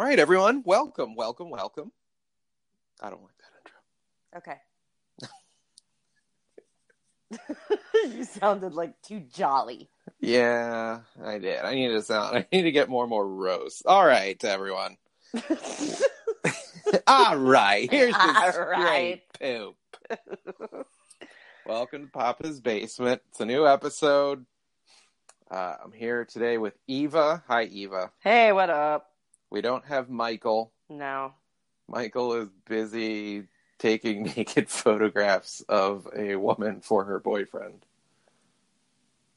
All right, everyone, welcome, welcome, welcome. I don't like that intro. Okay. you sounded like too jolly. Yeah, I did. I need to sound. I need to get more and more roast. All right, everyone. All right, here's the All straight right. poop. Welcome to Papa's Basement. It's a new episode. Uh, I'm here today with Eva. Hi, Eva. hey, what up? We don't have Michael. No. Michael is busy taking naked photographs of a woman for her boyfriend.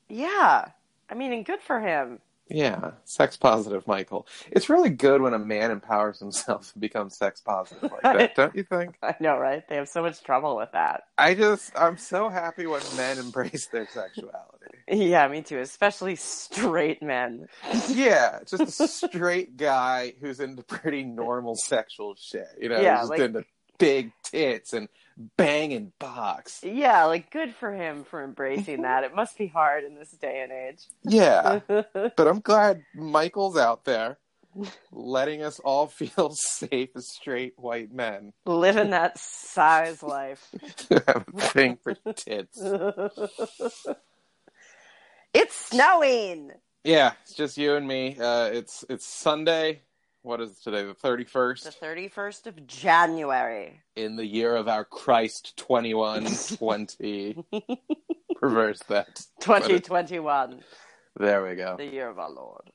Yeah. I mean, and good for him. Yeah, sex positive Michael. It's really good when a man empowers himself and becomes sex positive like that, don't you think? I know, right? They have so much trouble with that. I just, I'm so happy when men embrace their sexuality. Yeah, me too. Especially straight men. Yeah, just a straight guy who's into pretty normal sexual shit. You know, Yeah, just like- into big tits and banging box. Yeah, like good for him for embracing that. It must be hard in this day and age. Yeah, but I'm glad Michael's out there letting us all feel safe as straight white men Living that size life. have a thing for tits. it's snowing. Yeah, it's just you and me. Uh, it's it's Sunday. What is today? The 31st The 31st of January. in the year of our Christ twenty one twenty. Reverse that. 2021, There we go. the year of our Lord.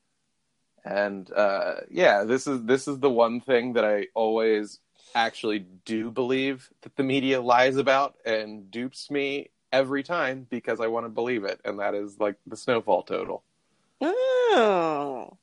And uh, yeah, this is this is the one thing that I always actually do believe that the media lies about and dupes me every time because I want to believe it, and that is like the snowfall total. Oh.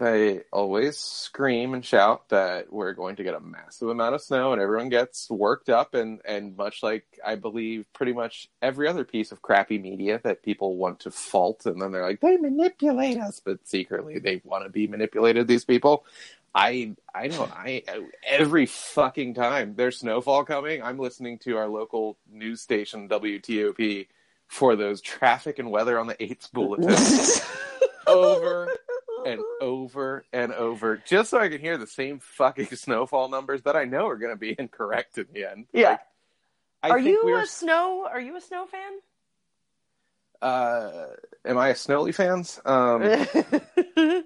They always scream and shout that we're going to get a massive amount of snow, and everyone gets worked up. And, and much like I believe pretty much every other piece of crappy media that people want to fault, and then they're like, they manipulate us, but secretly they want to be manipulated, these people. I I don't I every fucking time there's snowfall coming, I'm listening to our local news station WTOP for those traffic and weather on the eighth bulletin over and over and over just so I can hear the same fucking snowfall numbers that I know are going to be incorrect in the end. Yeah. Like, I are you we were, a snow? Are you a snow fan? uh, am I a Snowly fans? Um,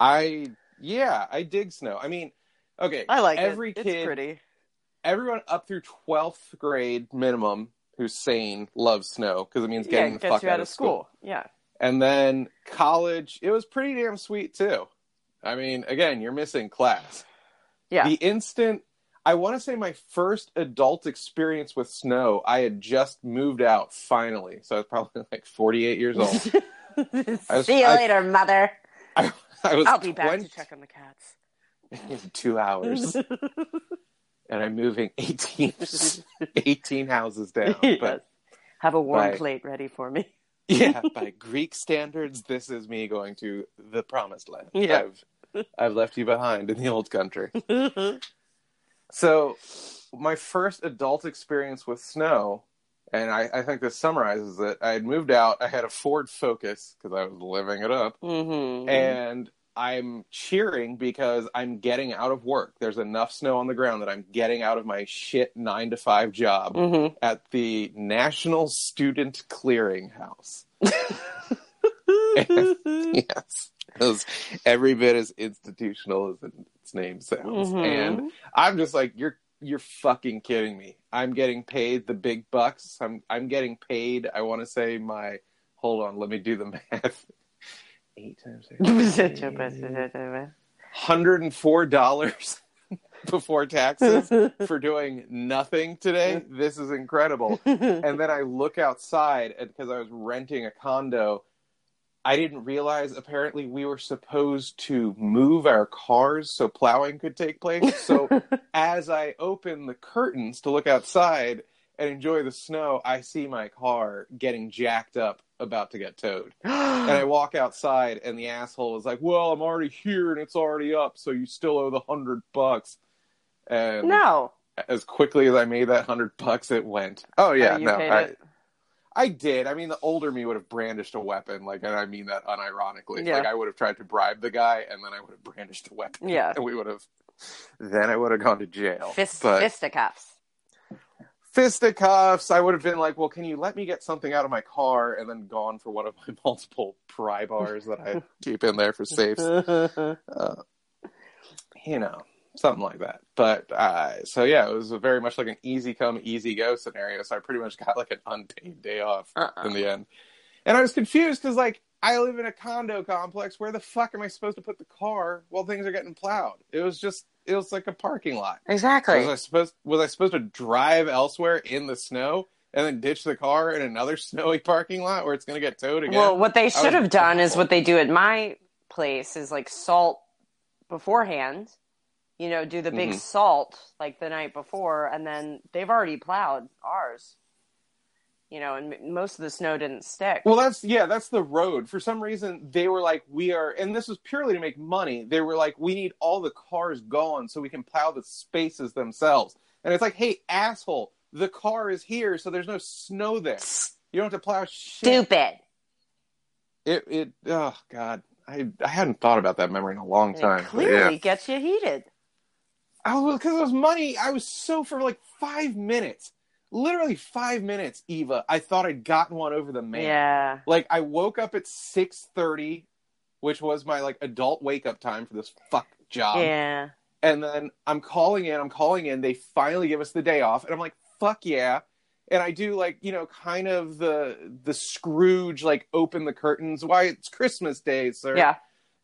I, yeah, I dig snow. I mean, okay. I like every it. kid, It's pretty. everyone up through 12th grade minimum who's sane loves snow because it means Yeah, getting it the fuck you out of school. Yeah. And then college, it was pretty damn sweet too. I mean, again, you're missing class. Yeah. The instant I want to say my first adult experience with snow, I had just moved out finally. So I was probably like 48 years old. was- See you I- later, mother. I, I was I'll be back to check on the cats. in two hours. and I'm moving 18, 18 houses down. Yes. But Have a warm plate ready for me. Yeah, by Greek standards, this is me going to the promised land. Yeah. I've, I've left you behind in the old country. So, my first adult experience with snow, and I, I think this summarizes it. I had moved out. I had a Ford Focus because I was living it up, hmm and I'm cheering because I'm getting out of work. There's enough snow on the ground that I'm getting out of my shit nine to five job hmm at the National Student Clearinghouse. yes, was every bit as institutional as its name sounds, Mhm. and I'm just like, you're you're fucking kidding me. I'm getting paid the big bucks. I'm I'm getting paid. I want to say my. Hold on, let me do the math. Eight times eight. hundred and four dollars before taxes for doing nothing today. This is incredible. And then I look outside because I was renting a condo. I didn't realize apparently we were supposed to move our cars so plowing could take place. So as I open the curtains to look outside and enjoy the snow, I see my car getting jacked up, about to get towed. And I walk outside, and the asshole is like, "Well, I'm already here, and it's already up, so you still owe the hundred bucks." And no. as quickly as I made that hundred bucks, it went. Oh, oh yeah, Oh, you no, I? I did. I mean, the older me would have brandished a weapon, like, and I mean that unironically. Yeah. Like, I would have tried to bribe the guy, and then I would have brandished a weapon. Yeah. and we would have. Then I would have gone to jail. Fist, but fisticuffs. Fisticuffs. I would have been like, "Well, can you let me get something out of my car?" And then gone for one of my multiple pry bars that I keep in there for safes. Uh, you know, something like that. But uh, so yeah, it was a very much like an easy come, easy go scenario. So I pretty much got like an unpaid day off Uh-uh. in the end, and I was confused because like I live in a condo complex. Where the fuck am I supposed to put the car while things are getting plowed? It was just it was like a parking lot. exactly. Was I supposed was I supposed to drive elsewhere in the snow and then ditch the car in another snowy parking lot where it's going to get towed again? Well, what they should was have done is what they do at my place is like salt beforehand. You know, do the big Mhm. salt like the night before, and then they've already plowed ours. You know, and most of the snow didn't stick. Well, that's yeah, that's the road. For some reason, they were like, we are, and this was purely to make money. They were like, we need all the cars gone so we can plow the spaces themselves. And it's like, hey, asshole, the car is here, so there's no snow there. You don't have to plow shit. Stupid. It, it, oh god, I, I hadn't thought about that memory in a long And time. it clearly yeah. gets you heated. Oh, I was because it was money. I was so for like five minutes, literally five minutes. Eva, I thought I'd gotten one over the man. Yeah. Like I woke up at six thirty, which was my like adult wake up time for this fuck job. yeah. And then I'm calling in. I'm calling in. They finally give us the day off, and I'm like, fuck yeah. And I do like you know kind of the the Scrooge like open the curtains. Why it's Christmas Day, sir Yeah.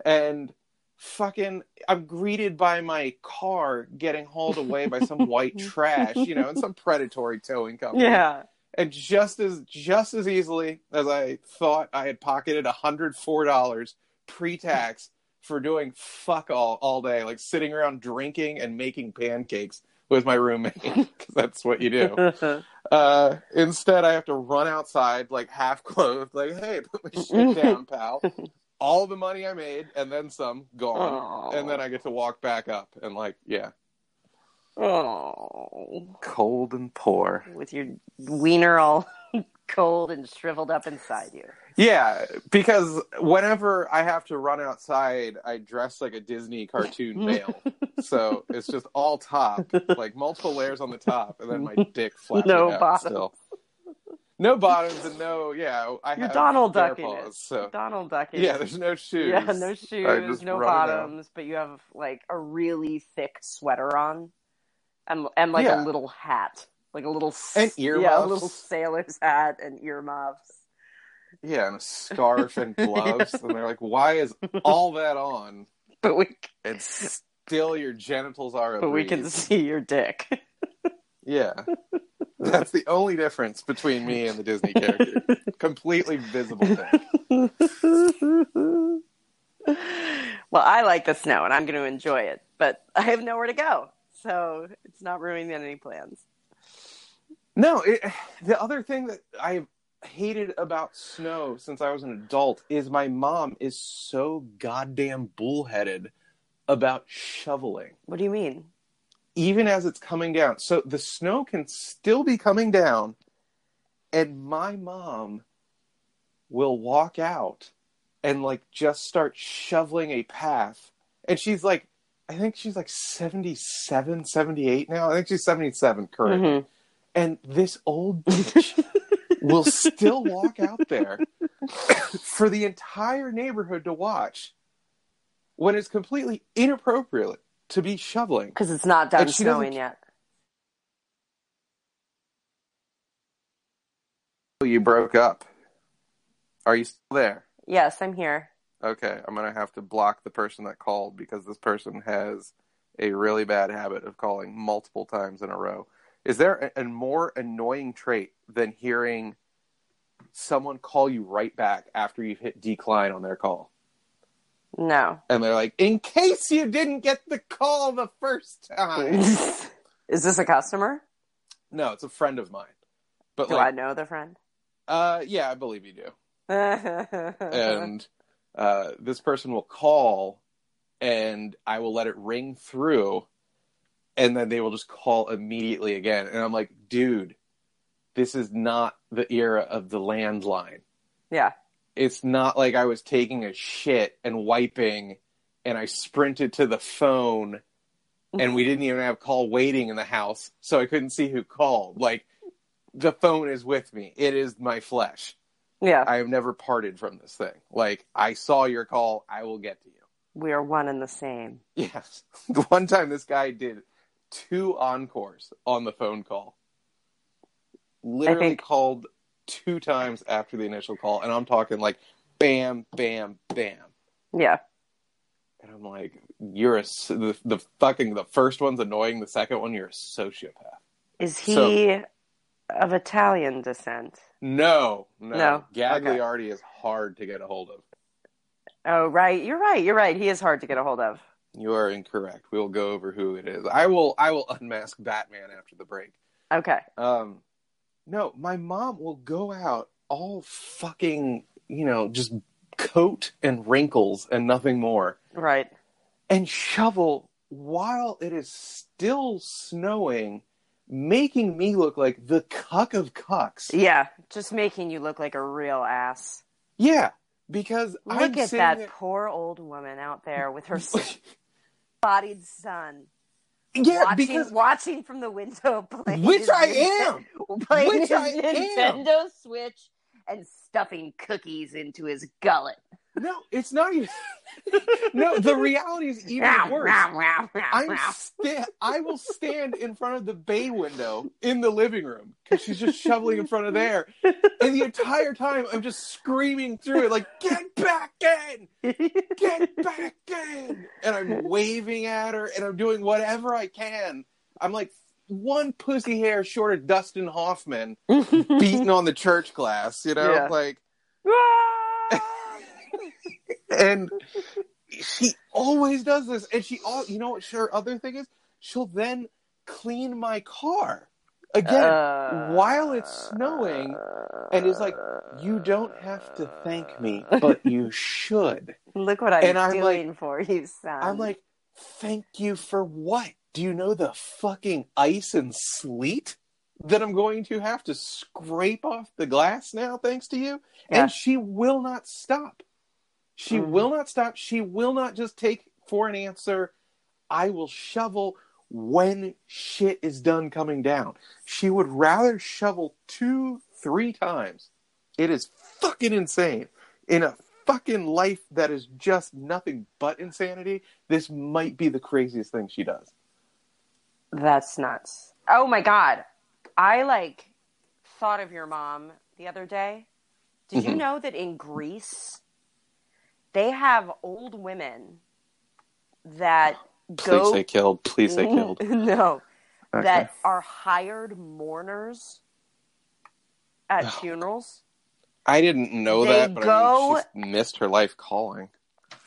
and fucking I'm greeted by my car getting hauled away by some white trash, you know, and some predatory towing company. Yeah. And just as just as easily as I thought I had pocketed hundred four dollars pre tax for doing fuck all all day, like sitting around drinking and making pancakes with my roommate, because that's what you do. Uh, instead, I have to run outside like half clothed, like, "Hey, put my shit down, pal." All the money I made and then some gone, Aw. and then I get to walk back up and like, yeah, oh. cold and poor. With your wiener all cold and shriveled up inside you. Yeah, because whenever I have to run outside, I dress like a Disney cartoon male. so it's just all top, like multiple layers on the top, and then my dick flapping No out bottoms. still. No bottoms and no, yeah, oh, I You're have Donald Ducking paws, it. so Donald Ducking yeah, there's no shoes. Yeah, no shoes, no it out. bottoms, but you have like a really thick sweater on, and and like Yeah. a little hat, like a little And yeah, a little sailor's hat and earmuffs. Yeah, and a scarf and gloves, and they're like, "Why is all that on But we and still your genitals are but we can see your dick. Yeah, that's the only difference between me and the Disney character. Completely visible thing. well, I like the snow and I'm going to enjoy it, but I have nowhere to go, so it's not ruining any plans. No, it, the other thing that I hated about snow since I was an adult is my mom is so goddamn bullheaded about shoveling. What do you mean? Even as it's coming down. So the snow can still be coming down, and my mom will walk out and like just start shoveling a path. And she's like, I think she's like 77, 78 now. I think she's 77 currently. Mhm. And this old bitch will still walk out there for the entire neighborhood to watch when it's completely inappropriate to be shoveling. Because it's not done And she doesn't- snowing yet. Oh, you broke up. Are you still there? Yes, I'm here. Okay, I'm gonna have to block the person that called because this person has a really bad habit of calling multiple times in a row. Is there a, a more annoying trait than hearing someone call you right back after you've hit decline on their call? No. And they're like, in case you didn't get the call the first time. Is this a customer? no, it's a friend of mine. But Do like, I know the friend? uh, yeah, I believe you do. and and uh, this person will call and I will let it ring through and then they will just call immediately again and I'm like dude this is not the era of the landline. Yeah. It's not like I was taking a shit and wiping and I sprinted to the phone and we didn't even have call waiting in the house, so I couldn't see who called. Like the phone is with me. It is my flesh. Yeah. I have never parted from this thing. Like I saw your call, I will get to you. we are one and the same. Yes. The one time this guy did two encores on the phone call. Literally think- called two times after the initial call, and I'm talking like bam, bam, bam. Yeah. And I'm like, you're a the, the fucking the first one's annoying, the second one you're a sociopath. Is he So- of Italian descent? No, no, No? Gagliardi is hard to get a hold of. Oh, right. You're right. You're right. He is hard to get a hold of. You are incorrect. We'll go over who it is. I will. I will unmask Batman after the break. Okay. Um, no, my mom will go out all fucking, you know, just coat and wrinkles and nothing more, Right. and shovel while it is still snowing, making me look like the cuck of cucks. Yeah. Just making you look like a real ass. Yeah, because Look I'm at that there- poor old woman out there with her bodied son. Yeah, watching, because watching from the window playing which I am. playing Which his I am. Nintendo Switch and stuffing cookies into his gullet. No, it's not even. no, the reality is even worse. I'm sta- I will stand in front of the bay window in the living room because she's just shoveling in front of there, and the entire time I'm just screaming through it like, "Get back in! Get back in!" And I'm waving at her, and I'm doing whatever I can. I'm like one pussy hair short of Dustin Hoffman beating on the church glass, you know, Yeah. like ah! And she always does this. And she all you know what her other thing is? She'll then clean my car. Again Uh, while it's snowing and is like you don't have to thank me but you should. Look what I'm And I'm doing for you, son. i'm like thank you for what? Do you know the fucking ice and sleet that i'm going to have to scrape off the glass now thanks to you? Yeah. and she will not stop she Mhm. will not stop she will not just take for an answer i will shovel when shit is done coming down she would rather shovel two three times it is fucking insane in a fucking life that is just nothing but insanity this might be the craziest thing she does That's nuts. Oh my god. I like thought of your mom the other day. Did you Mhm. know that in Greece they have old women that please go say killed please say killed no, Okay. that are hired mourners at Oh. funerals. i didn't know They that but I go- mean, she's missed her life calling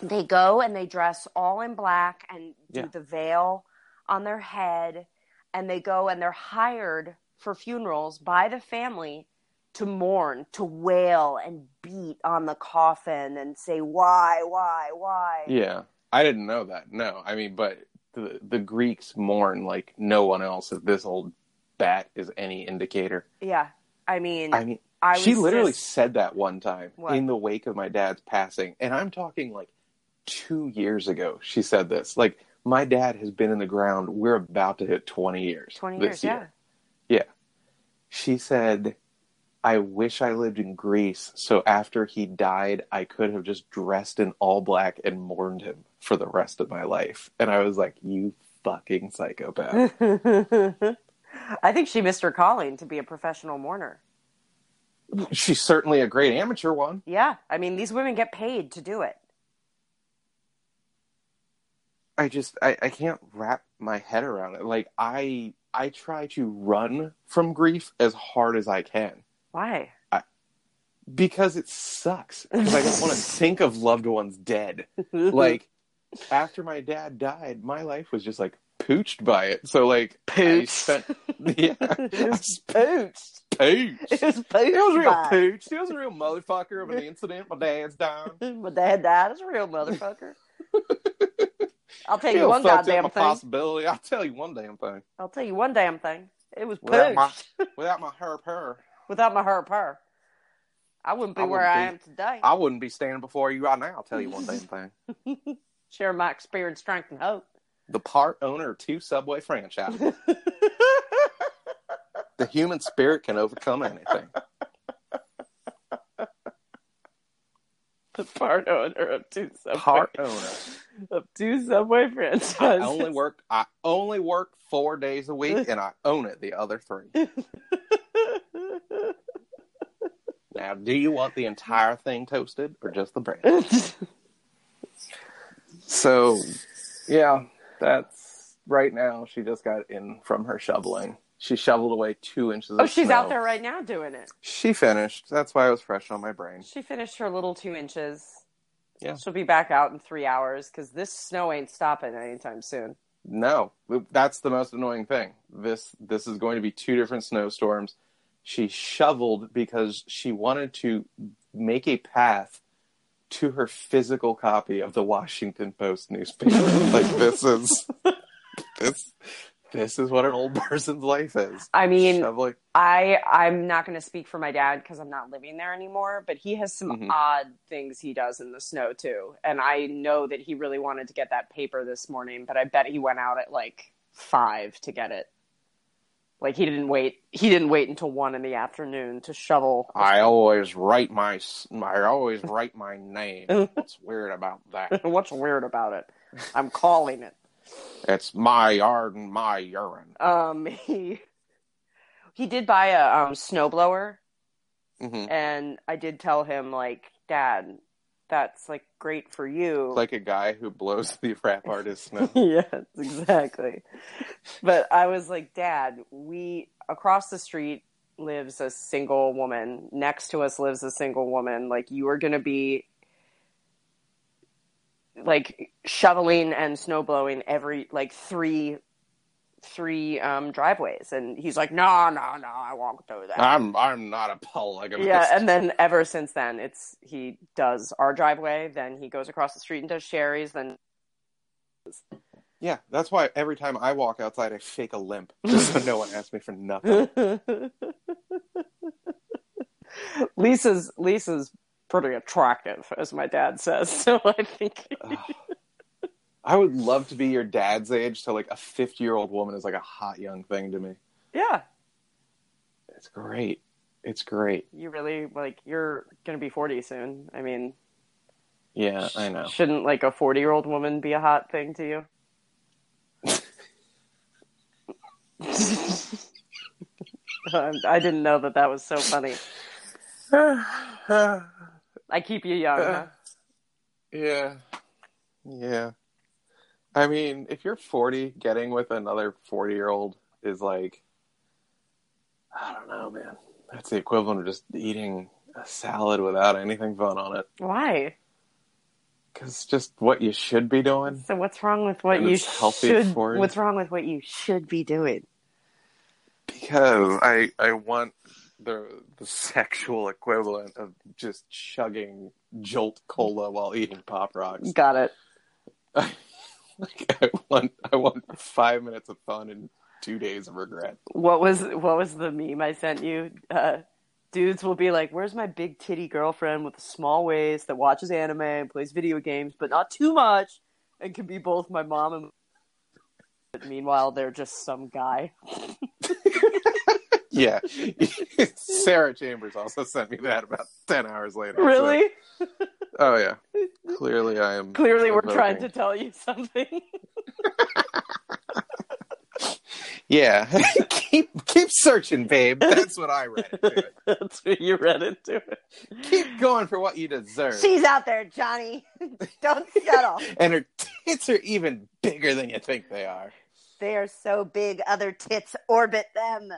They go and they dress all in black and do Yeah. the veil on their head and they go and they're hired for funerals by the family to mourn, to wail and beat on the coffin and say why, why, why. Yeah, I didn't know that. No, I mean, but the the Greeks mourn like no one else. If this old bat is any indicator, Yeah. I mean, I mean, I she literally just- said that one time What? in the wake of my dad's passing, and I'm talking like two years ago. She said this. Like, my dad has been in the ground. We're about to hit 20 years. 20 this years, yeah. year. She said. I wish I lived in Greece, so after he died, I could have just dressed in all black and mourned him for the rest of my life. And I was like, you fucking psychopath. I think she missed her calling to be a professional mourner. She's certainly a great amateur one. Yeah. I mean, these women get paid to do it. I just I, I can't wrap my head around it. Like I I try to run from grief as hard as I can Why? because it sucks. Because I don't want to think of loved ones dead. Like after my dad died, my life was just like pooched by it. So like I Pooched. spent yeah, it was spent pooched. pooched. It was pooched. It was real by- pooch. It was a real motherfucker of an incident. My dad's dying. My dad died. It's a real motherfucker. I'll tell you Real one fucked up goddamn my thing. possibility. I'll tell you one damn thing. I'll tell you one damn thing. It was Without my without my her her, Without my her per. I wouldn't be I where wouldn't I be. am today. I wouldn't be standing before you right now. I'll tell you one damn thing. Share my experience, strength, and hope. The part owner of two Subway franchises. the human spirit can overcome anything. the part owner of two subway Part owner. of two subway franchises. I only work. I only work four days a week, and I own it the other three. Now, do you want the entire thing toasted or just the bread? So, yeah, that's right now. She just got in from her shoveling. She shoveled away two inches. oh, of she's snow. out there right now doing it. She finished. That's why it was fresh on my brain. She finished her little two inches. Yeah. She'll be back out in three hours because this snow ain't stopping anytime soon. No, that's the most annoying thing. This this is going to be two different snowstorms. She shoveled because she wanted to make a path to her physical copy of the Washington Post newspaper. like this is this this is what an old person's life is. I mean, Shoveling. I I'm not going to speak for my dad because I'm not living there anymore, but he has some Mhm. odd things he does in the snow too. And I know that he really wanted to get that paper this morning, but I bet he went out at like five to get it. Like he didn't wait. He didn't wait until one in the afternoon to shovel. I always write my I always write my name. What's weird about that? What's weird about it? I'm calling it. It's my yard and my urine. Um, he he did buy a um snowblower, hmm and I did tell him like, Dad, that's like great for you. Like a guy who blows the rap artist snow. yes, exactly. But I was like, Dad, we across the street lives a single woman. Next to us lives a single woman. Like you are gonna be like shoveling and snow blowing every like three three um driveways and he's like no no no i won't do that I'm I'm not a polygamist. yeah and then ever since then it's he does our driveway then he goes across the street and does sherry's then yeah, that's why every time I walk outside, I shake a limp just so no one asks me for nothing. Lisa's Lisa's pretty attractive, as my dad says. So I think I would love to be your dad's age, so like a fifty-year-old woman is like a hot young thing to me. yeah, It's great. It's great. you really like you're gonna be forty soon. I mean, Yeah, I know. shouldn't like a forty year old woman be a hot thing to you? Um, I didn't know that that was so funny. I keep you young. Huh? yeah, yeah. I mean, if you're forty, getting with another forty-year-old is like, I don't know, man. That's the equivalent of just eating a salad without anything fun on it. Why? Because just what you should be doing. So what's wrong with what you healthy should? for you. What's wrong with what you should be doing? Because I I want the the sexual equivalent of just chugging Jolt Cola while eating Pop Rocks. Got it. like I want I want five minutes of fun and two days of regret. What was what was the meme I sent you? Uh, dudes will be like, "Where's my big titty girlfriend with a small waist that watches anime and plays video games, but not too much, and can be both my mom and." But meanwhile, they're just some guy. Yeah. Sarah Chambers also sent me that about ten hours later. so- Really? oh yeah. Clearly I am Clearly, we're trying to tell you something. Yeah. keep keep searching, babe. That's what I read into it. That's what you read into it. Keep going for what you deserve. She's out there, Johnny. Don't settle. and her tits are even bigger than you think they are. They are so big, other tits orbit them.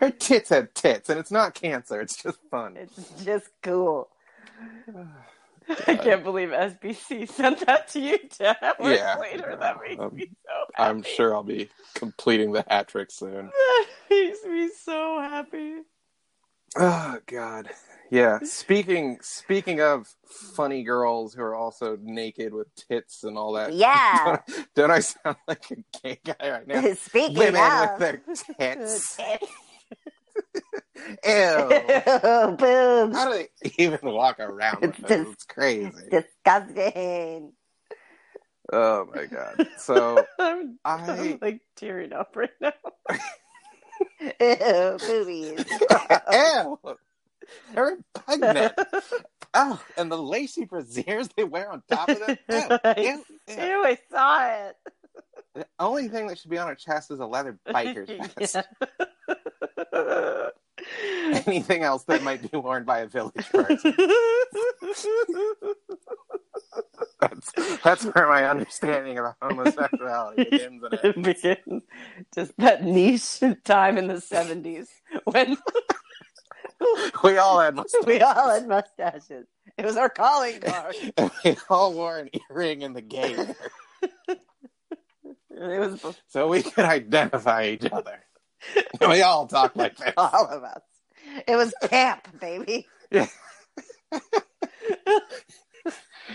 Her tits have tits, and it's not cancer. It's just fun. It's just cool. I can't believe SBC sent that to you ten hours Yeah. later. That makes Um, me so happy. I'm sure I'll be completing the hat trick soon. That makes me. Oh God. Yeah. Speaking speaking of funny girls who are also naked with tits and all that. Yeah. Don't, don't I sound like a gay guy right now? Speaking Women of with their tits. tits. Ew. boobs. How do they even walk around with It's just- It's crazy. Disgusting. Oh my god. So I'm, I I'm like tearing up right now. Ew, boobies. Ew. They're repugnant. Oh, and the lacy brassieres they wear on top of them. Ew, ew, ew. Ew, I saw it. The only thing that should be on her chest is a leather biker's vest. Yeah. Anything else that might be worn by a village person. That's that's where my understanding of homosexuality begins and ends. Begins just that niche time in the seventies when We all had mustaches. we all had mustaches. It was our calling card. And we all wore an earring in the gate, It was so we could identify each other. We all talk like all of us. It was camp, baby.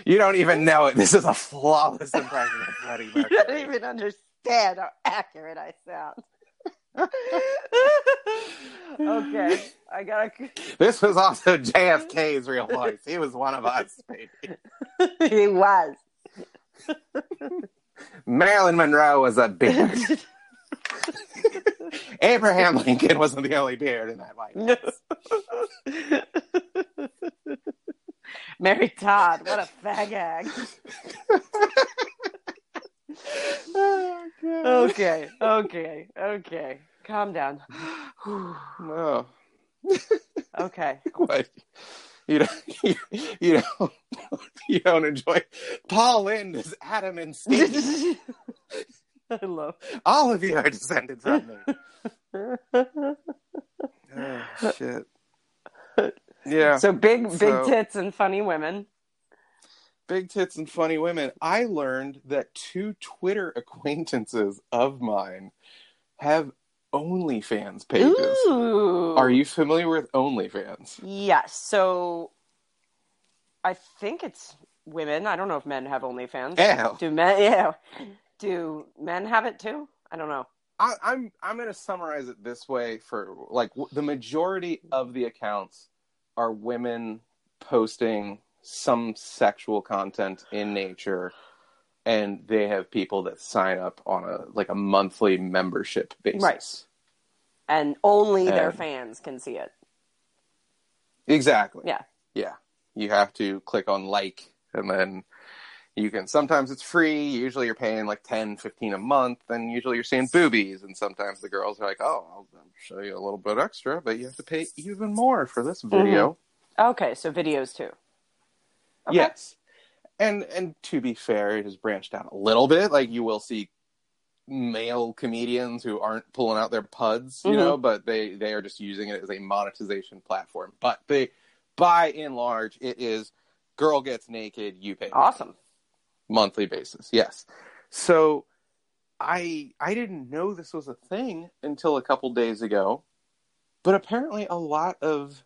You don't even know it. This is a flawless impression of Freddie You Mercury. don't even understand how accurate I sound. okay, I gotta. This was also JFK's real voice. He was one of us, baby. he was. Marilyn Monroe was a beard. Abraham Lincoln wasn't the only beard in that White House. Mary Todd, what a fag hag. Oh, Okay, okay, okay. Calm down. Oh, Okay. what? You don't, you, you don't, you don't enjoy. Paul Lynde is Adam and Steve. I love. All of you are descended from me. Oh, shit. Yeah. So big, big So- tits and funny women. Big tits and funny women. I learned that two Twitter acquaintances of mine have OnlyFans pages. Ooh. Are you familiar with OnlyFans? Yes. So I think it's women. I don't know if men have OnlyFans. Ew. Do men? Yeah. Do men have it too? I don't know. I, I'm I'm going to summarize it this way: for like w- the majority of the accounts are women posting some sexual content in nature, and they have people that sign up on a like a monthly membership basis. Right. And only their fans can see it. Exactly. Yeah. Yeah. You have to click on like and then you can sometimes it's free, usually you're paying like 10, 15 a month, and usually you're seeing boobies and sometimes the girls are like, "Oh, I'll, show you a little bit extra, but you have to pay even more for this video." Okay, so videos too. Mm-hmm. Okay. Yes. And and to be fair, it has branched out a little bit. Like you will see male comedians who aren't pulling out their puds, you Mhm. know, but they they are just using it as a monetization platform. But they by and large it is girl gets naked, you pay Awesome. Monthly basis. Yes. So I I didn't know this was a thing until a couple days ago. But apparently a lot of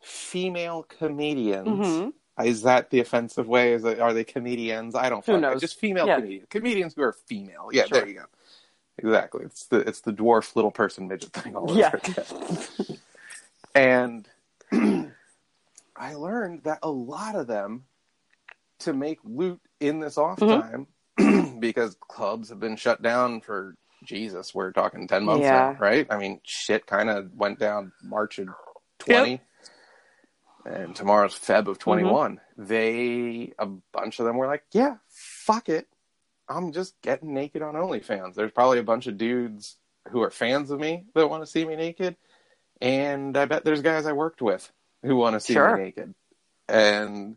female comedians hmm is that the offensive way? Is it, are they comedians? I don't Who knows? Just female Yeah. comedians. Comedians who are female. Yeah, Sure. there you go. Exactly. It's the it's the dwarf little person midget thing all over Yeah. again. And I learned that a lot of them to make loot in this off Mhm. time because clubs have been shut down for Jesus, we're talking 10 months Yeah. now, right? I mean, shit kind of went down March of 20 and tomorrow's Feb of 21. They, a bunch of them were like, yeah, fuck it. I'm just getting naked on OnlyFans. There's probably a bunch of dudes who are fans of me that want to see me naked. And I bet there's guys I worked with who want to see Sure. me naked. And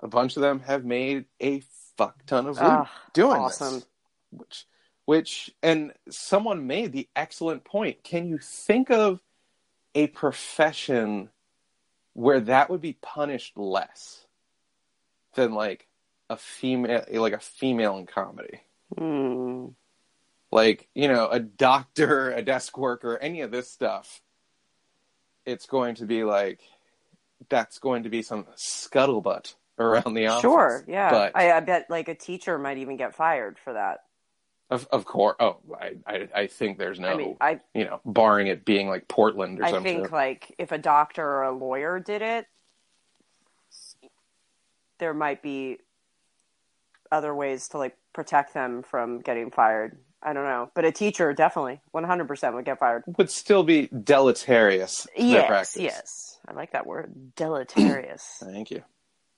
a bunch of them have made a fuck ton of loot Ah, doing awesome. this. Which, which, and someone made the excellent point. Can you think of a profession where that would be punished less than like a female, like a female in comedy? Hmm. Like, you know, a doctor, a desk worker, any of this stuff. it's going to be like that's going to be some scuttlebutt around the office. Sure, yeah. But I, I bet like a teacher might even get fired for that. of of course, oh, I, I I think there's no, I mean, I you know, barring it being like Portland or I something. think like if a doctor or a lawyer did it, there might be other ways to like protect them from getting fired. I don't know, but a teacher definitely 100% would get fired. would still be deleterious. to their Yes, practice. yes. I like that word, deleterious. Thank you.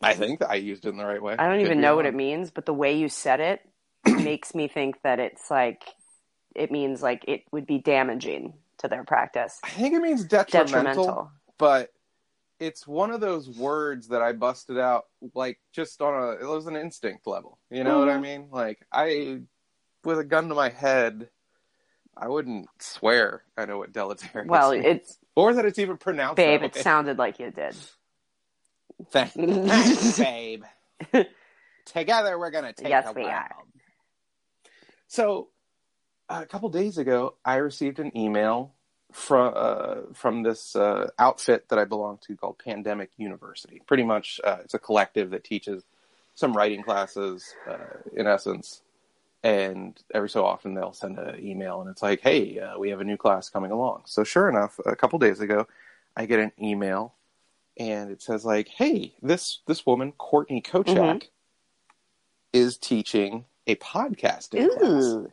I think that I used it in the right way. I don't Could even know what it means, but the way you said it makes me think that it's like it means like it would be damaging to their practice. I think it means detrimental, Detrimental. but it's one of those words that I busted out like just on a it was an instinct level. You know what I Mhm. mean? Like I with a gun to my head, I wouldn't swear I know what deleterious Well, means. it's or that it's even pronounced babe, it sounded like you did. Thanks, thanks, babe. Together we're gonna take Yes, the we world. are. So, a couple days ago, I received an email from uh, from this uh, outfit that I belong to called Pandemic University. Pretty much, uh, it's a collective that teaches some writing classes, uh, in essence. And every so often, they'll send an email, and it's like, "Hey, uh, we have a new class coming along." So, sure enough, a couple days ago, I get an email, and it says like, "Hey, this this woman, Courtney Kocak, Mhm. is teaching a podcasting class." Ooh.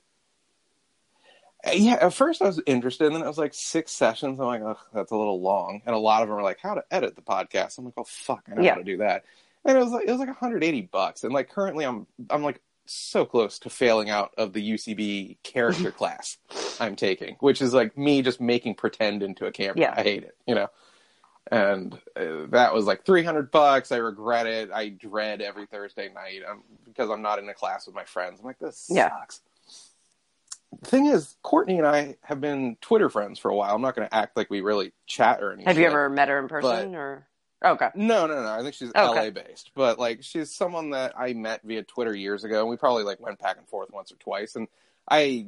Uh, Yeah, at first I was interested, and then it was like six sessions. I'm like, oh, that's a little long. And a lot of them are like, how to edit the podcast. I'm like, oh fuck, I know Yeah. how to do that. And it was like it was like 180 bucks. And like currently, I'm I'm like so close to failing out of the UCB character class I'm taking, which is like me just making pretend into a camera. Yeah. I hate it, you know. And uh, that was like 300 bucks. I regret it. I dread every Thursday night um, because I'm not in a class with my friends. I'm like, this Yeah. sucks the thing is, Courtney and I have been Twitter friends for a while. I'm not going to act like we really chat or anything. Have you ever met her in person or okay. No, no, no. I think she's Okay. LA based, but like she's someone that I met via Twitter years ago, and we probably like went back and forth once or twice. And I,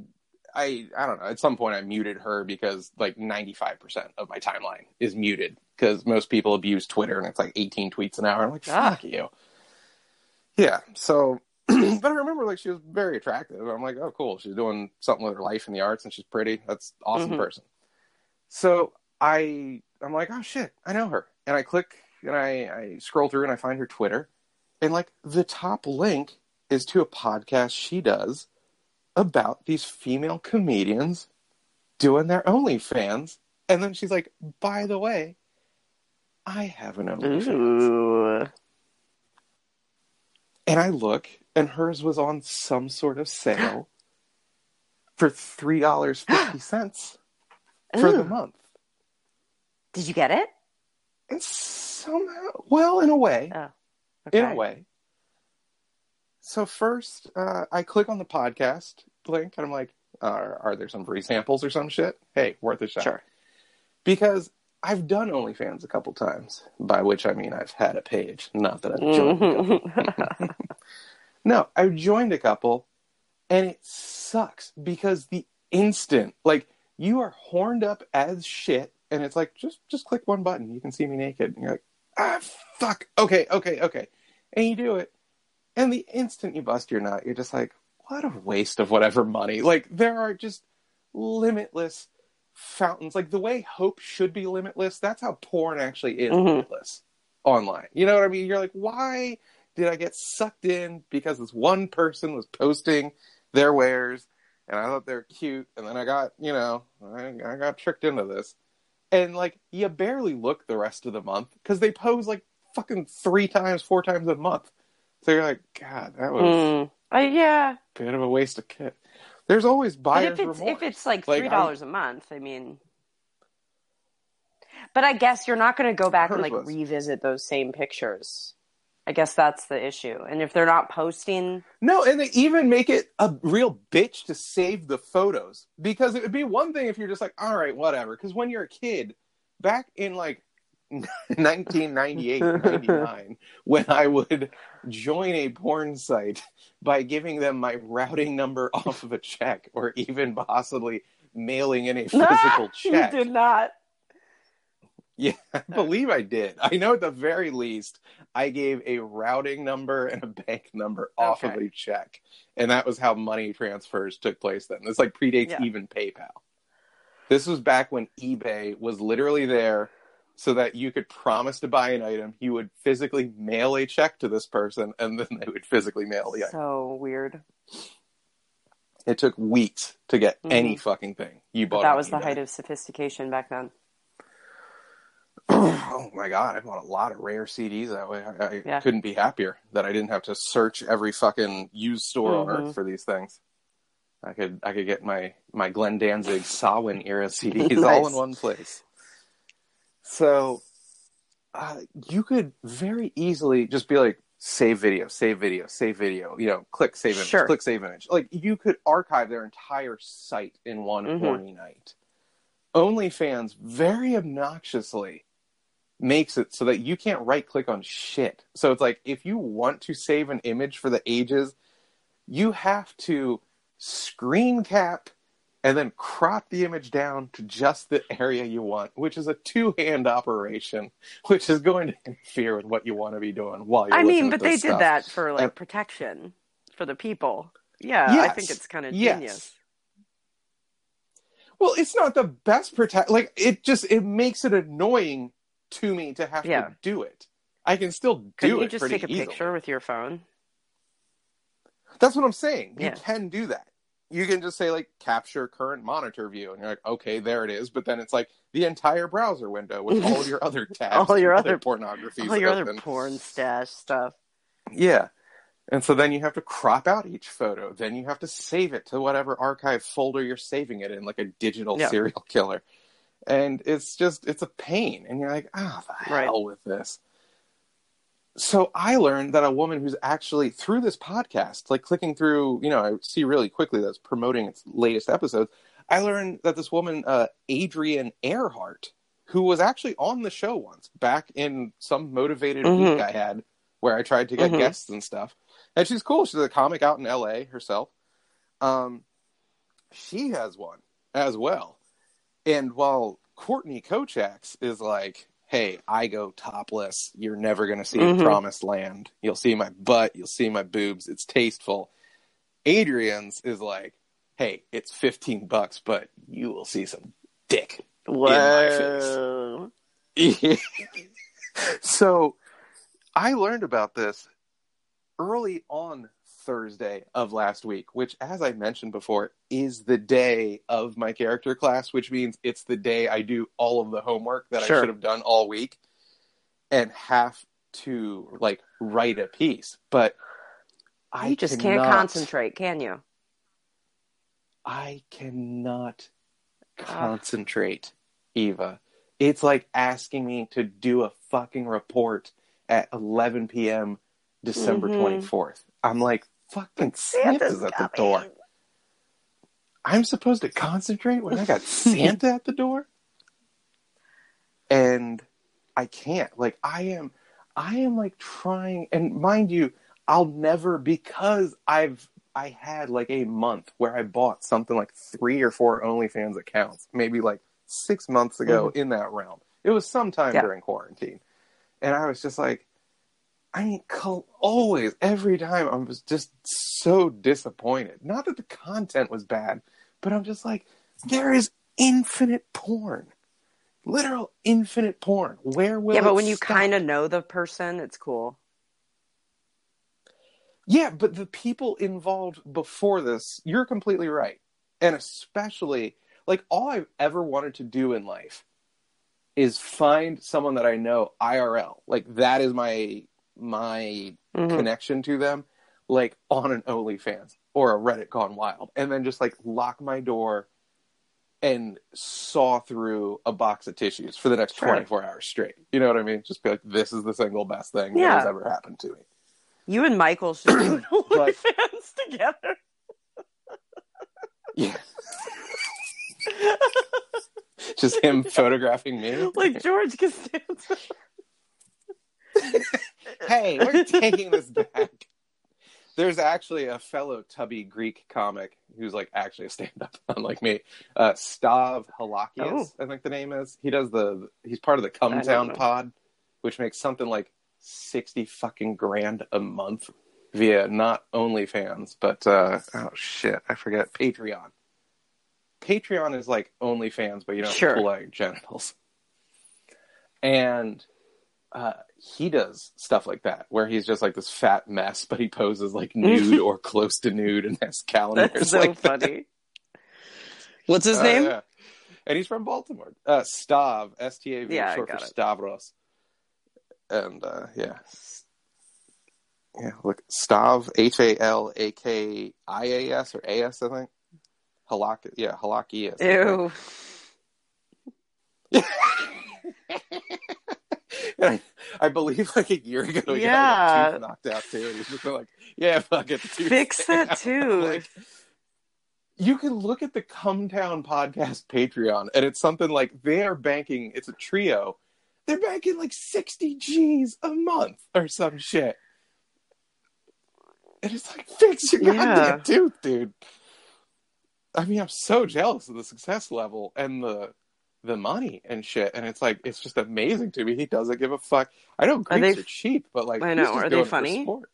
I, I don't know. At some point, I muted her because like 95 percent of my timeline is muted because most people abuse Twitter, and it's like 18 tweets an hour. I'm like, Ah. fuck you. Yeah. So, but I remember like she was very attractive. I'm like, oh, cool. She's doing something with her life in the arts, and she's pretty. That's awesome Mhm. person. So I, I'm like, oh shit, I know her, and I click and I, I scroll through and I find her Twitter, and like the top link is to a podcast she does about these female comedians doing their OnlyFans, and then she's like, by the way, I have an OnlyFans. Ooh. And I look, and hers was on some sort of sale for three dollars fifty cents for the month. Did you get it? And somehow, well, in a way, Okay. in a way. So first, uh, I click on the podcast link, and I'm like, are, "Are there some free samples or some shit? Hey, worth a shot." Sure. Because I've done OnlyFans a couple times, by which I mean I've had a page, not that I've joined. a couple. Mhm. No, I've joined a couple, and it sucks because the instant, like, you are horned up as shit, and it's like just just click one button, you can see me naked, and you're like, ah, fuck, okay, okay, okay, and you do it, and the instant you bust your nut, you're just like, what a waste of whatever money. Like, there are just limitless fountains, like the way hope should be limitless. That's how porn actually is Mhm. limitless online. You know what I mean? You're like, why? did I get sucked in because this one person was posting their wares and I thought they were cute and then I got, you know, I, I got tricked into this. And like you barely look the rest of the month because they pose like fucking three times, four times a month. So you're like, God, that was Mm. Uh, yeah, a bit of a waste of kit. There's always but if it's remorse. if it's like Like, three dollars a month, I mean. But I guess you're not going to go back and like was. revisit those same pictures. I guess that's the issue. And if they're not posting, No, and they even make it a real bitch to save the photos because it would be one thing if you're just like, all right, whatever. Because when you're a kid, back in like 1998, 99, when I would join a porn site by giving them my routing number off of a check or even possibly mailing in a physical check. you did not. Yeah, I believe I did. I know at the very least I gave a routing number and a bank number off of a check. And that was how money transfers took place then. This like predates Yeah. even PayPal. This was back when eBay was literally there so that you could promise to buy an item, you would physically mail a check to this person, and then they would physically mail the item. So weird. It took weeks to get Mhm. any fucking thing you But bought. that was the height of sophistication back then. oh my god, I bought a lot of rare CDs that way. I, I Yeah. couldn't be happier that I didn't have to search every fucking used store on Mhm. earth for these things. I could I could get my my Glenn Danzig Samhain era CDs all in one place. So uh, you could very easily just be like save video, save video, save video. You know, click save image, Sure. click save image. Like you could archive their entire site in one Mhm. horny night. OnlyFans very obnoxiously makes it so that you can't right click on shit. So it's like if you want to save an image for the ages, you have to screen cap and then crop the image down to just the area you want, which is a two hand operation, which is going to interfere with what you want to be doing while you're I mean, but they this did that for like And- protection for the people. Yeah, I think it's kind of Yes. genius. Well, it's not the best protect. Like it just it makes it annoying to me to have Yeah. to do it. I can still do Couldn't it you just take a easily. picture with your phone? That's what I'm saying. You can do that. You can just say like capture current monitor view, and you're like, okay, there it is. But then it's like the entire browser window with all your other tabs, All your other- pornography, All your other porn stash stuff. Yeah. And so then you have to crop out each photo. Then you have to save it to whatever archive folder you're saving it in, like a digital Yeah. serial killer. And it's just, it's a pain. And you're like, ah, the Right. hell with this. So I learned that a woman who's actually through this podcast, like clicking through, you know, I see really quickly that's promoting its latest episodes. I learned that this woman, uh, Adrienne Earhart, who was actually on the show once back in some motivated Mhm. week I had where I tried to get Mhm. guests and stuff. And she's cool. She's a comic out in LA herself. Um, she has one as well. And while Courtney Kocak's is like, hey, I go topless. You're never going to see Mhm. the promised land. You'll see my butt. You'll see my boobs. It's tasteful. Adrienne's is like, hey, it's 15 bucks, but you will see some dick. Whoa. so I learned about this early on Thursday of last week, which, as I mentioned before, is the day of my character class, which means it's the day I do all of the homework that Sure. I should have done all week and have to like write a piece. But I you just can't concentrate, can you? I cannot concentrate, Eva. It's like asking me to do a fucking report at 11 p.m. December Mhm. 24th. I'm like, fucking Santa's at the door. I'm supposed to concentrate when I got Santa at the door? And I can't. Like I am I am like trying and mind you, I'll never because I've I had like a month where I bought something like three or four OnlyFans accounts, maybe like six months ago mm-hmm. in that realm. It was sometime Yeah. during quarantine. And I was just like, I mean, always, every time, I was just so disappointed. Not that the content was bad, but I'm just like, there is infinite porn, literal infinite porn. Where will yeah, but when you kind of know the person, it's cool. Yeah, but the people involved before this, you're completely right. And especially, like, all I've ever wanted to do in life is find someone that I know IRL. Like, that is my my Mhm. connection to them, like on an OnlyFans or a Reddit Gone Wild, and then just like lock my door and saw through a box of tissues for the next Sure. 24 hours straight. You know what I mean? Just be like, this is the single best thing that has ever happened to me. You and Michael should do But- OnlyFans together. Yeah. Just him photographing me. like George Costanza. hey, we're taking this back. there's actually a fellow tubby Greek comic who's like actually a stand-up, unlike me. Uh, Stav Halakias, I think the name is. He does the. He's part of the Cum Oh. Town. Pod, which makes something like sixty fucking grand a month via not OnlyFans, but uh, oh shit, I forget Patreon. Patreon is like OnlyFans, but you don't Sure. pull out your genitals. And uh, he does stuff like that, where he's just like this fat mess, but he poses like nude or close to nude and has calendars That's so like that. funny. What's his Uh, name? yeah. And he's from Baltimore. Uh, Stav, S T A V, Yeah, short for it. Stavros. And uh, yeah, yeah. Look, Stav, H A L A K I A S or A S, I think. Halak, yeah, Halakias. Ew. I, I believe like a year ago, he got Yeah. like, knocked out too. And he's just like, yeah, fuck it. Fix that tooth. Like, you can look at the Cum Town podcast Patreon, and it's something like they are banking. It's a trio. They're banking like sixty G's a month or some shit. And it's like, fix your Yeah. goddamn tooth, dude. I mean, I'm so jealous of the success level and the the money and shit. And it's like, it's just amazing to me. He doesn't give a fuck. I know Are Greeks they- are, cheap, but like, I know. just Are they funny? sport.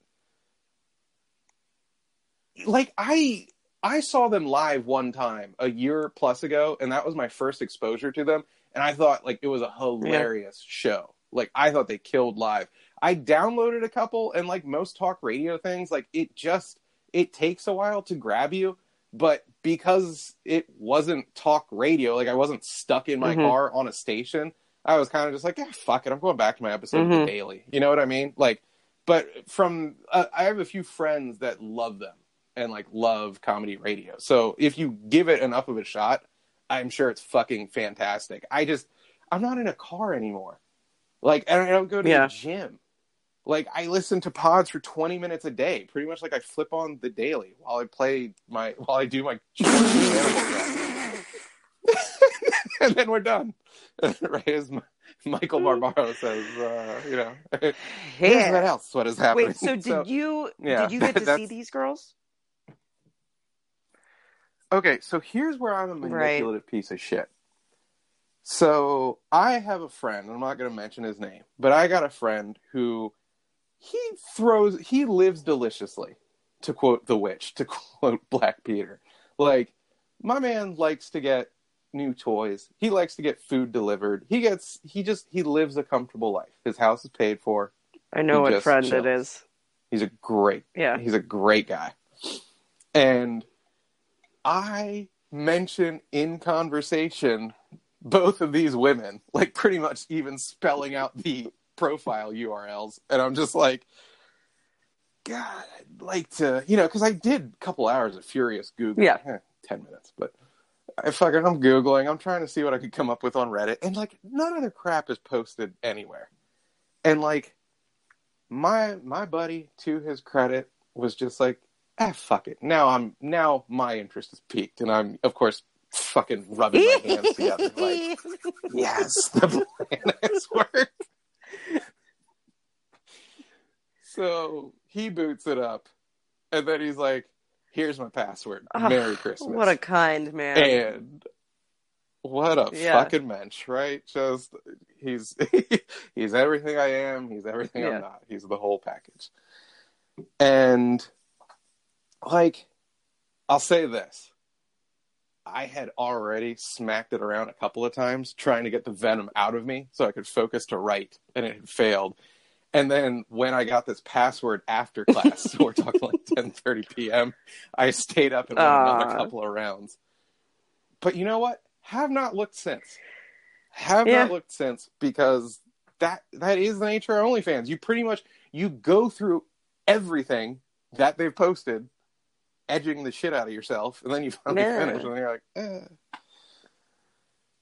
Like I, I saw them live one time a year plus ago, and that was my first exposure to them. And I thought like it was a hilarious show. Like I thought they killed live. I downloaded a couple, and like most talk radio things, like it just it takes a while to grab you. But because it wasn't talk radio, like I wasn't stuck in my Mhm. car on a station, I was kind of just like, yeah, fuck it, I'm going back to my episode of Mhm. the Daily. You know what I mean? Like, but from uh, I have a few friends that love them and like love comedy radio. So if you give it enough of a shot, I'm sure it's fucking fantastic. I just I'm not in a car anymore. Like and I don't go to Yeah. the gym. Like I listen to pods for 20 minutes a day, pretty much like I flip on the daily while I play my while I do my and Animal Crossing. and then we're done. right as Michael Barbaro says, uh, you know, here's what else what is happening. Wait, so did you yeah, did you get to see these girls? Okay, so here's where I'm a Right. manipulative piece of shit. So I have a friend, I'm not going to mention his name, but I got a friend who he throws, he lives deliciously, to quote The Witch, to quote Black Peter. Like, my man likes to get new toys. He likes to get food delivered. He gets, he just, he lives a comfortable life. His house is paid for. I know He what friend chills. it is. He's a great Yeah. He's a great guy. And I mention in conversation both of these women, like pretty much even spelling out the profile URLs. And I'm just like, God, I'd like to, you know, because I did a couple hours of furious Google. Yeah. Eh, 10 minutes, but I fucking, I'm Googling. I'm trying to see what I could come up with on Reddit. And like, none of the crap is posted anywhere. And like, my my buddy, to his credit, was just like, ah, fuck it. Now I'm now my interest is peaked, and I'm of course fucking rubbing my hands together like, yes, the plan has worked. So he boots it up, and then he's like, "Here's my password. Oh, Merry Christmas." What a kind man. and what a Yeah. fucking mensch, right? Just he's he's everything I am. He's everything Yeah. I'm not. He's the whole package. And like, I'll say this: I had already smacked it around a couple of times trying to get the venom out of me so I could focus to write, and it had failed. And then when I got this password after class, so we're talking like 10:30 p.m., I stayed up and went another Aw. couple of rounds. But you know what? Have not looked since. Have Yeah. not looked since because that that is the nature of OnlyFans. You pretty much you go through everything that they've posted, edging the shit out of yourself, and then you finally Yeah. finish, and you're like, eh.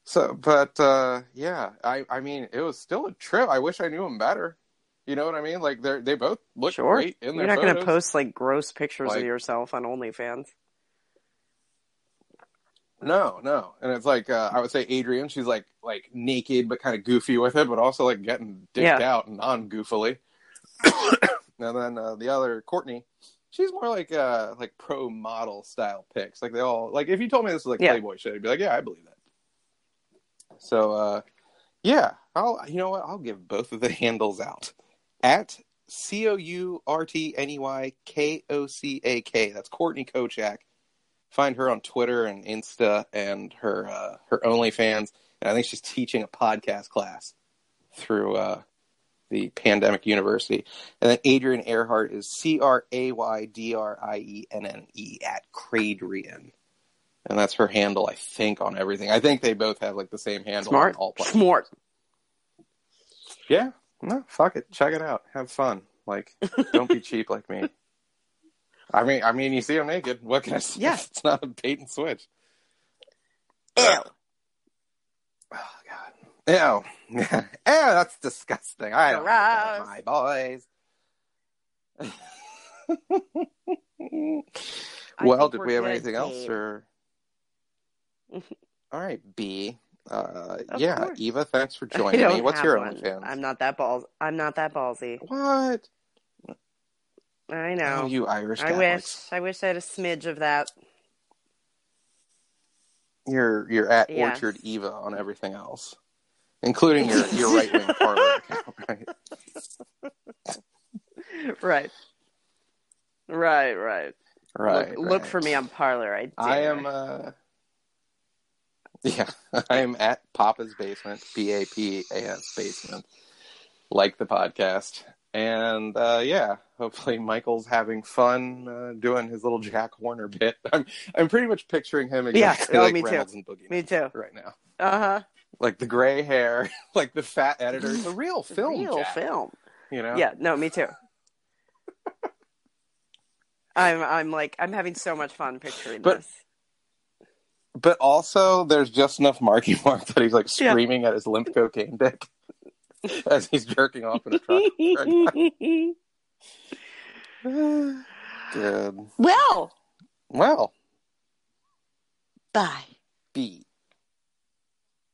So, but uh, yeah, I I mean, it was still a trip. I wish I knew him better. You know what I mean? Like they they both look Sure. great in. You're not going to post like gross pictures Like- of yourself on OnlyFans. No, no, and it's like uh, I would say Adrienne. She's like like naked but kind of goofy with it, but also like getting dicked Yeah. out non goofily. and then uh, the other Courtney, she's more like uh like pro model style pics. Like they all like if you told me this was like Yeah. Playboy shit, I'd be like, yeah, I believe that. So uh yeah, I'll you know what? I'll give both of the handles out. At C O U R T N E Y K O C A K. That's Courtney Kocak. Find her on Twitter and Insta and her uh her OnlyFans. And I think she's teaching a podcast class through uh the pandemic university. And then Adrienne Earhart is C R A Y D R I E N N E at Craydrienne. And that's her handle, I think, on everything. I think they both have like the same handle Smart. on all platforms. Smart. Yeah. No, fuck it. Check it out. Have fun. Like, don't be cheap like me. I mean, I mean, you see I'm naked. What can I say? Yeah. It's not a bait and switch. Ew. Oh god. Ew. Ew, that's disgusting. I don't my boys. Well, did we're have anything else or All right, B. Uh yeah, course. Eva, thanks for joining me. What's your one. OnlyFans? I'm not that balls. I'm not that ballsy. What? I know. Oh, you Irish I wish. I wish I had a smidge of that. You're you're at Yes. Orchard Eva on everything else. Including your, your right wing Parler account, right? Right. Right. Right. Right. Look, look for me on Parler. I, I am uh yeah, I am at Papa's basement, P A P A S basement, like the podcast. And uh yeah, hopefully Michael's having fun uh, doing his little Jack Horner bit. I'm I'm pretty much picturing him Yeah, exactly oh, like me too. Reynolds and Boogie Me too. right now. Uh huh. Like the gray hair, like the fat editor, the real film Real Jack, film. you know? Yeah. No. Me too. I'm. I'm like. I'm having so much fun picturing But- this. But also, there's just enough Marky Mark that he's like Yeah. screaming at his limp cocaine dick as he's jerking off in a truck. Good. well. Well, Bye. B.